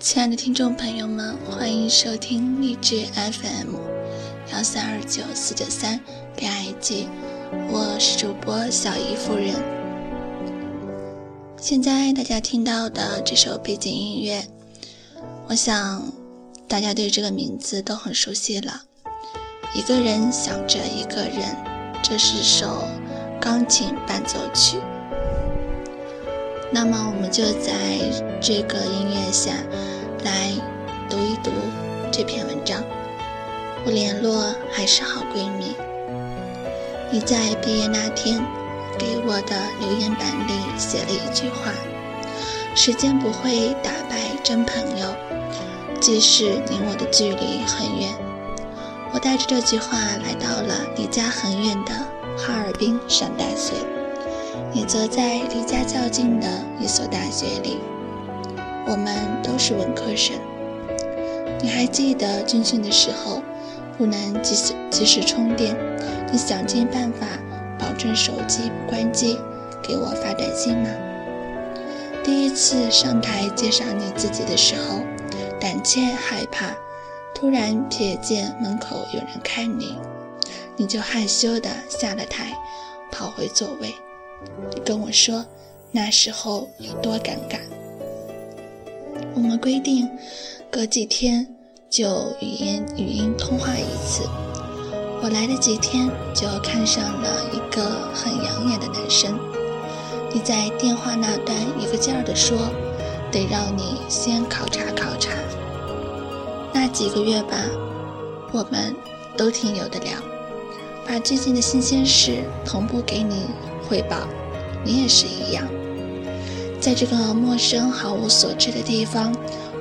亲爱的听众朋友们，欢迎收听励志 FM 幺三二九四九三恋爱季，我是主播小姨夫人。现在大家听到的这首背景音乐，我想大家对这个名字都很熟悉了。一个人想着一个人，这是首钢琴伴奏曲。那么我们就在这个音乐下来读一读这篇文章。不联络还是好闺蜜。你在毕业那天给我的留言板里写了一句话：“时间不会打败真朋友，即使你我的距离很远。”我带着这句话来到了离家很远的哈尔滨上大学。你则在离家较近的一所大学里，我们都是文科生。你还记得军训的时候不能及时及时充电，你想尽办法保证手机不关机，给我发短信吗？第一次上台介绍你自己的时候，胆怯害怕，突然瞥见门口有人看你，你就害羞的下了台，跑回座位。你跟我说，那时候有多尴尬。我们规定，隔几天就语音语音通话一次。我来了几天，就看上了一个很养眼的男生。你在电话那端一个劲儿地说，得让你先考察考察。那几个月吧，我们都挺有的聊，把最近的新鲜事同步给你。汇报，你也是一样。在这个陌生、毫无所知的地方，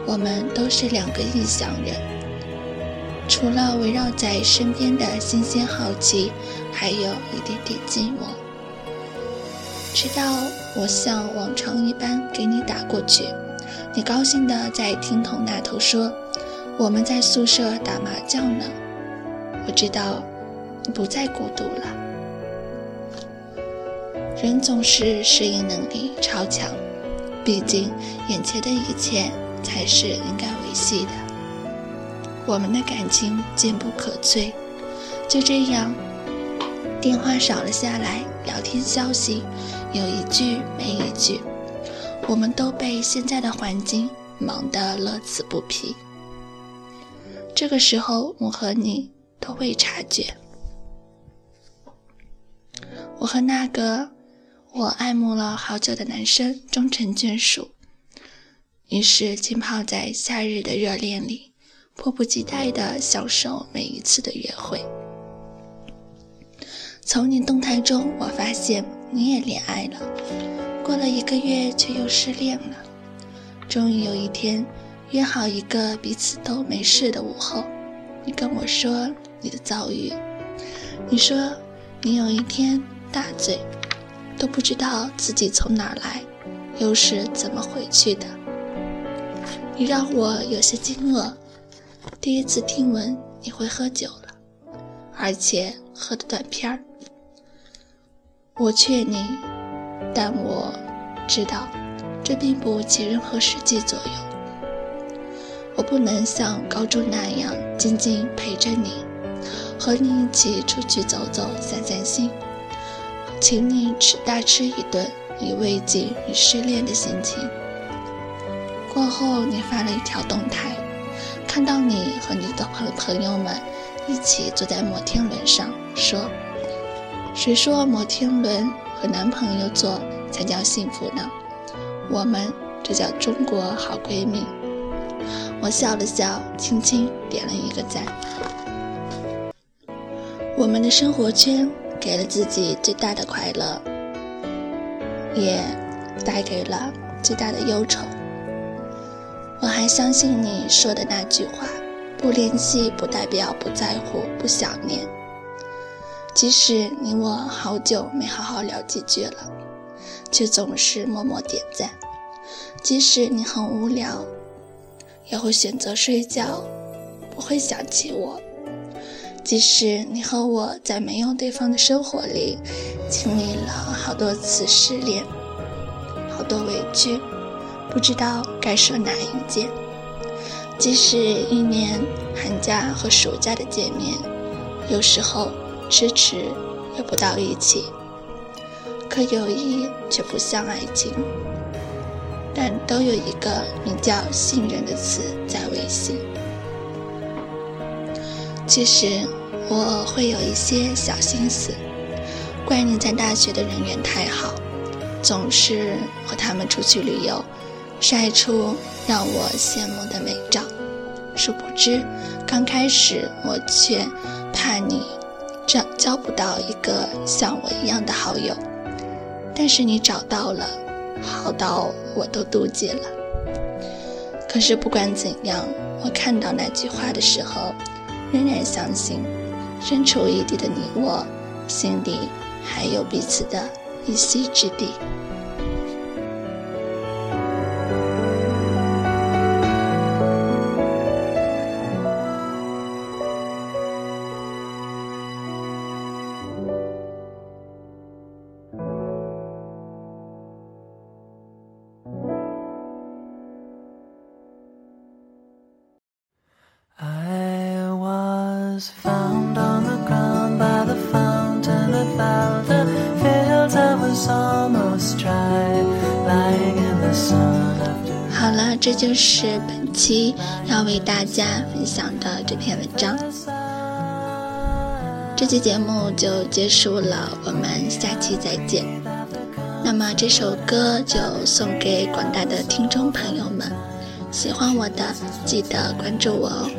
我们都是两个异乡人。除了围绕在身边的新鲜好奇，还有一点点寂寞。直到我像往常一般给你打过去，你高兴地在听筒那头说：“我们在宿舍打麻将呢。”我知道你不再孤独了。人总是适应能力超强，毕竟眼前的一切才是应该维系的。我们的感情坚不可摧，就这样，电话少了下来，聊天消息有一句没一句，我们都被现在的环境忙得乐此不疲。这个时候，我和你都未察觉，我和那个。我爱慕了好久的男生终成眷属，于是浸泡在夏日的热恋里，迫不及待地享受每一次的约会。从你动态中，我发现你也恋爱了，过了一个月却又失恋了。终于有一天，约好一个彼此都没事的午后，你跟我说你的遭遇，你说你有一天大醉。都不知道自己从哪儿来，又是怎么回去的。你让我有些惊愕，第一次听闻你会喝酒了，而且喝的断片儿。我劝你，但我知道这并不起任何实际作用。我不能像高中那样静静陪着你，和你一起出去走走、散散心。请你吃大吃一顿，以慰藉你失恋的心情。过后，你发了一条动态，看到你和你的朋朋友们一起坐在摩天轮上，说：“谁说摩天轮和男朋友坐才叫幸福呢？我们这叫中国好闺蜜。”我笑了笑，轻轻点了一个赞。我们的生活圈。给了自己最大的快乐，也带给了最大的忧愁。我还相信你说的那句话：不联系不代表不在乎、不想念。即使你我好久没好好聊几句了，却总是默默点赞；即使你很无聊，也会选择睡觉，不会想起我。即使你和我在没有对方的生活里，经历了好多次失恋，好多委屈，不知道该说哪一件。即使一年寒假和暑假的见面，有时候迟迟约不到一起，可友谊却不像爱情，但都有一个名叫信任的词在维系。其实我会有一些小心思，怪你在大学的人缘太好，总是和他们出去旅游，晒出让我羡慕的美照。殊不知，刚开始我却怕你交交不到一个像我一样的好友，但是你找到了，好到我都妒忌了。可是不管怎样，我看到那句话的时候，仍然相信，身处异地的你我，心里还有彼此的一席之地。好了，这就是本期要为大家分享的这篇文章。这期节目就结束了，我们下期再见。那么这首歌就送给广大的听众朋友们，喜欢我的记得关注我哦。